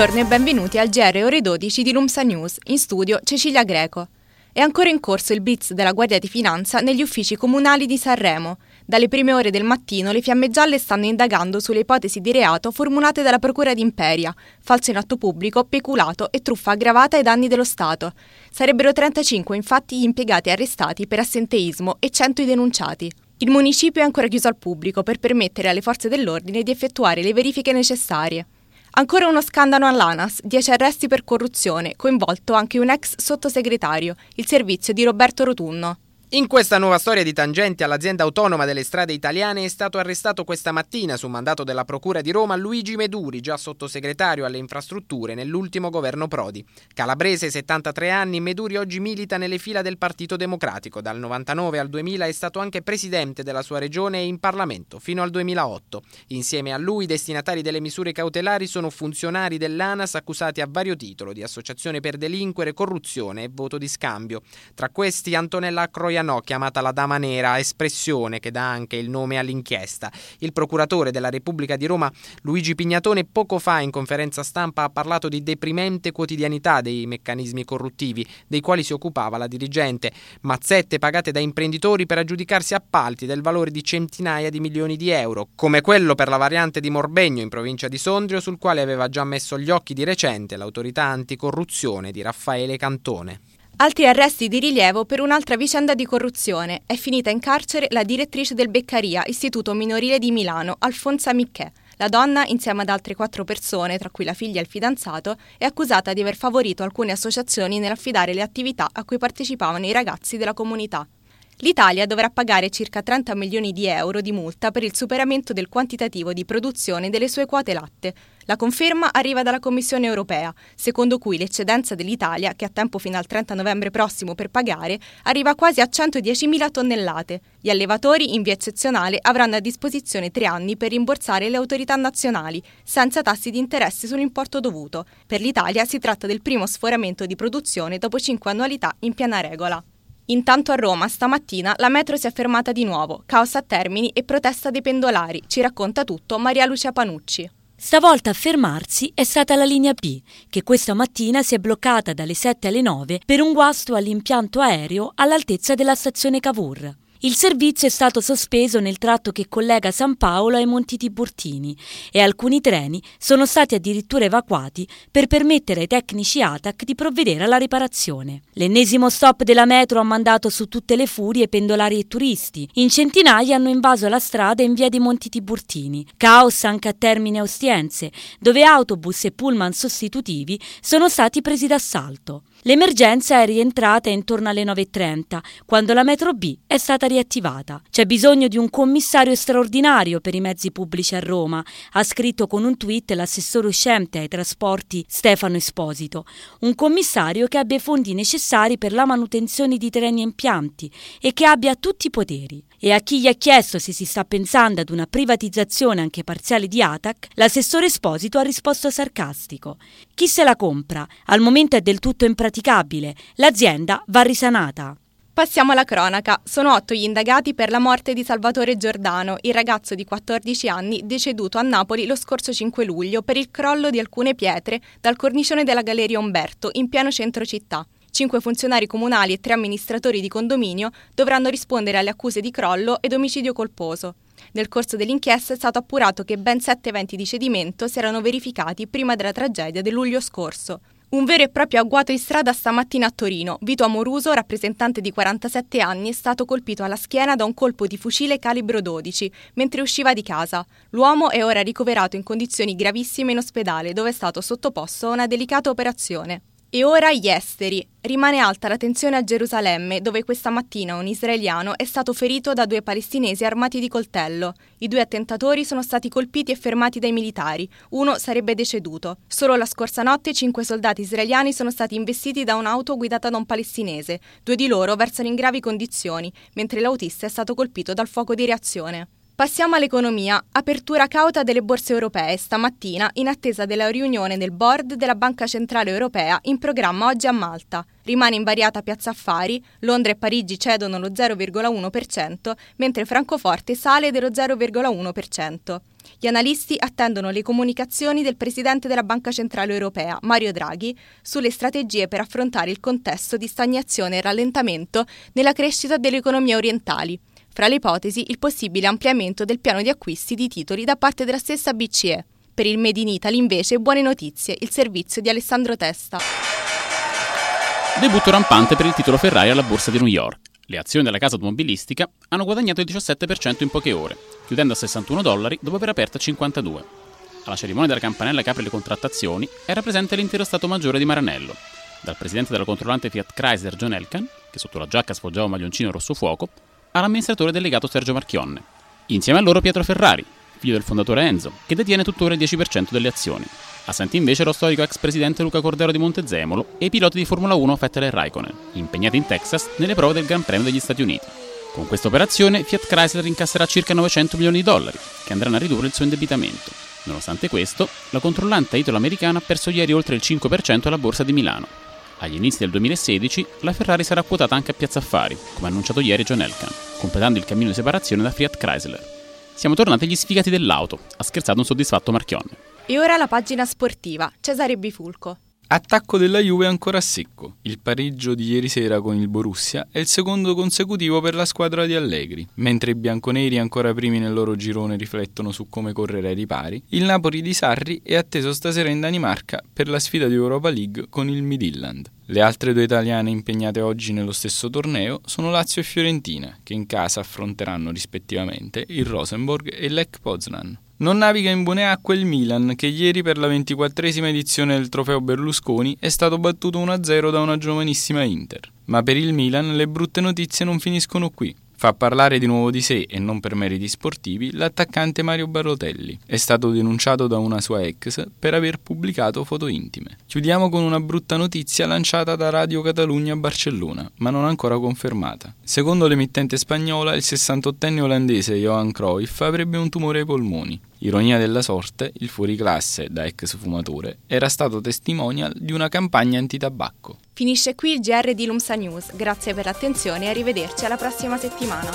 Buongiorno e benvenuti al GR Ore 12 di Lumsa News, in studio Cecilia Greco. È ancora in corso il blitz della Guardia di Finanza negli uffici comunali di Sanremo. Dalle prime ore del mattino le fiamme gialle stanno indagando sulle ipotesi di reato formulate dalla Procura di Imperia, falso in atto pubblico, peculato e truffa aggravata ai danni dello Stato. Sarebbero 35 infatti gli impiegati arrestati per assenteismo e 100 i denunciati. Il municipio è ancora chiuso al pubblico per permettere alle forze dell'ordine di effettuare le verifiche necessarie. Ancora uno scandalo all'ANAS, 10 arresti per corruzione, coinvolto anche un ex sottosegretario, il servizio di Roberto Rotunno. In questa nuova storia di tangenti all'azienda autonoma delle strade italiane è stato arrestato questa mattina su mandato della Procura di Roma Luigi Meduri, già sottosegretario alle infrastrutture nell'ultimo governo Prodi. Calabrese, 73 anni, Meduri oggi milita nelle fila del Partito Democratico. Dal 99 al 2000 è stato anche presidente della sua regione e in Parlamento, fino al 2008. Insieme a lui, destinatari delle misure cautelari sono funzionari dell'ANAS accusati a vario titolo di associazione per delinquere, corruzione e voto di scambio. Tra questi Antonella Croia Giuliano, chiamata la Dama Nera, espressione che dà anche il nome all'inchiesta. Il procuratore della Repubblica di Roma, Luigi Pignatone, poco fa in conferenza stampa ha parlato di deprimente quotidianità dei meccanismi corruttivi dei quali si occupava la dirigente. Mazzette pagate da imprenditori per aggiudicarsi appalti del valore di centinaia di milioni di euro, come quello per la variante di Morbegno in provincia di Sondrio, sul quale aveva già messo gli occhi di recente l'autorità anticorruzione di Raffaele Cantone. Altri arresti di rilievo per un'altra vicenda di corruzione. È finita in carcere la direttrice del Beccaria, istituto minorile di Milano, Alfonsa Micchè. La donna, insieme ad altre quattro persone, tra cui la figlia e il fidanzato, è accusata di aver favorito alcune associazioni nell'affidare le attività a cui partecipavano i ragazzi della comunità. L'Italia dovrà pagare circa 30 milioni di euro di multa per il superamento del quantitativo di produzione delle sue quote latte. La conferma arriva dalla Commissione europea, secondo cui l'eccedenza dell'Italia, che ha tempo fino al 30 novembre prossimo per pagare, arriva quasi a 110.000 tonnellate. Gli allevatori, in via eccezionale, avranno a disposizione tre anni per rimborsare le autorità nazionali, senza tassi di interesse sull'importo dovuto. Per l'Italia si tratta del primo sforamento di produzione dopo cinque annualità in piena regola. Intanto a Roma stamattina la metro si è fermata di nuovo, caos a Termini e protesta dei pendolari. Ci racconta tutto Maria Lucia Panucci. Stavolta a fermarsi è stata la linea B, che questa mattina si è bloccata dalle 7 alle 9 per un guasto all'impianto aereo all'altezza della stazione Cavour. Il servizio è stato sospeso nel tratto che collega San Paolo ai Monti Tiburtini e alcuni treni sono stati addirittura evacuati per permettere ai tecnici ATAC di provvedere alla riparazione. L'ennesimo stop della metro ha mandato su tutte le furie pendolari e turisti. In centinaia hanno invaso la strada in via dei Monti Tiburtini. Caos anche a Termine Ostiense, dove autobus e pullman sostitutivi sono stati presi d'assalto. L'emergenza è rientrata intorno alle 9.30, quando la metro B è stata riattivata. C'è bisogno di un commissario straordinario per i mezzi pubblici a Roma, ha scritto con un tweet l'assessore uscente ai trasporti Stefano Esposito. Un commissario che abbia i fondi necessari per la manutenzione di treni e impianti e che abbia tutti i poteri. E a chi gli ha chiesto se si sta pensando ad una privatizzazione anche parziale di Atac, l'assessore Esposito ha risposto sarcastico. Chi se la compra? Al momento è del tutto impraticabile. L'azienda va risanata. Passiamo alla cronaca. Sono otto gli indagati per la morte di Salvatore Giordano, il ragazzo di 14 anni deceduto a Napoli lo scorso 5 luglio per il crollo di alcune pietre dal cornicione della Galleria Umberto, in pieno centro città. Cinque funzionari comunali e tre amministratori di condominio dovranno rispondere alle accuse di crollo ed omicidio colposo. Nel corso dell'inchiesta è stato appurato che ben sette eventi di cedimento si erano verificati prima della tragedia del luglio scorso. Un vero e proprio agguato in strada stamattina a Torino. Vito Amoruso, rappresentante di 47 anni, è stato colpito alla schiena da un colpo di fucile calibro 12 mentre usciva di casa. L'uomo è ora ricoverato in condizioni gravissime in ospedale, dove è stato sottoposto a una delicata operazione. E ora gli esteri. Rimane alta la tensione a Gerusalemme, dove questa mattina un israeliano è stato ferito da due palestinesi armati di coltello. I due attentatori sono stati colpiti e fermati dai militari. Uno sarebbe deceduto. Solo la scorsa notte cinque soldati israeliani sono stati investiti da un'auto guidata da un palestinese. Due di loro versano in gravi condizioni, mentre l'autista è stato colpito dal fuoco di reazione. Passiamo all'economia. Apertura cauta delle borse europee stamattina in attesa della riunione del board della Banca Centrale Europea in programma oggi a Malta. Rimane invariata Piazza Affari, Londra e Parigi cedono lo 0,1%, mentre Francoforte sale dello 0,1%. Gli analisti attendono le comunicazioni del Presidente della Banca Centrale Europea, Mario Draghi, sulle strategie per affrontare il contesto di stagnazione e rallentamento nella crescita delle economie orientali. Fra le ipotesi, il possibile ampliamento del piano di acquisti di titoli da parte della stessa BCE. Per il Made in Italy, invece, buone notizie, il servizio di Alessandro Testa. Debutto rampante per il titolo Ferrari alla borsa di New York. Le azioni della casa automobilistica hanno guadagnato il 17% in poche ore, chiudendo a 61 dollari dopo aver aperto a 52. Alla cerimonia della campanella che apre le contrattazioni era presente l'intero Stato Maggiore di Maranello, dal presidente della controllante Fiat Chrysler John Elkan, che sotto la giacca sfoggiava un maglioncino rosso fuoco, all'amministratore delegato Sergio Marchionne. Insieme a loro Pietro Ferrari, figlio del fondatore Enzo, che detiene tuttora il 10% delle azioni. Assenti invece lo storico ex presidente Luca Cordero di Montezemolo e i piloti di Formula 1 Vettel e Raikkonen, impegnati in Texas nelle prove del Gran Premio degli Stati Uniti. Con questa operazione Fiat Chrysler incasserà circa 900 milioni di dollari, che andranno a ridurre il suo indebitamento. Nonostante questo, la controllante italo-americana ha perso ieri oltre il 5% alla borsa di Milano, agli inizi del 2016 la Ferrari sarà quotata anche a Piazza Affari, come annunciato ieri John Elkan, completando il cammino di separazione da Fiat Chrysler. Siamo tornati agli sfigati dell'auto, ha scherzato un soddisfatto Marchionne. E ora la pagina sportiva, Cesare Bifulco. Attacco della Juve ancora a secco. Il pareggio di ieri sera con il Borussia è il secondo consecutivo per la squadra di Allegri. Mentre i bianconeri ancora primi nel loro girone riflettono su come correre ai ripari, il Napoli di Sarri è atteso stasera in Danimarca per la sfida di Europa League con il Midilland. Le altre due italiane impegnate oggi nello stesso torneo sono Lazio e Fiorentina, che in casa affronteranno rispettivamente il Rosenborg e l'Ek Poznan. Non naviga in buone acque il Milan, che ieri per la ventiquattresima edizione del trofeo Berlusconi è stato battuto 1-0 da una giovanissima Inter. Ma per il Milan le brutte notizie non finiscono qui. Fa parlare di nuovo di sé e non per meriti sportivi l'attaccante Mario Barrotelli. È stato denunciato da una sua ex per aver pubblicato foto intime. Chiudiamo con una brutta notizia lanciata da Radio Catalunya a Barcellona, ma non ancora confermata. Secondo l'emittente spagnola, il 68enne olandese Johan Cruyff avrebbe un tumore ai polmoni. Ironia della sorte, il fuoriclasse, da ex fumatore, era stato testimonial di una campagna antitabacco. Finisce qui il GR di Lumsa News. Grazie per l'attenzione e arrivederci alla prossima settimana.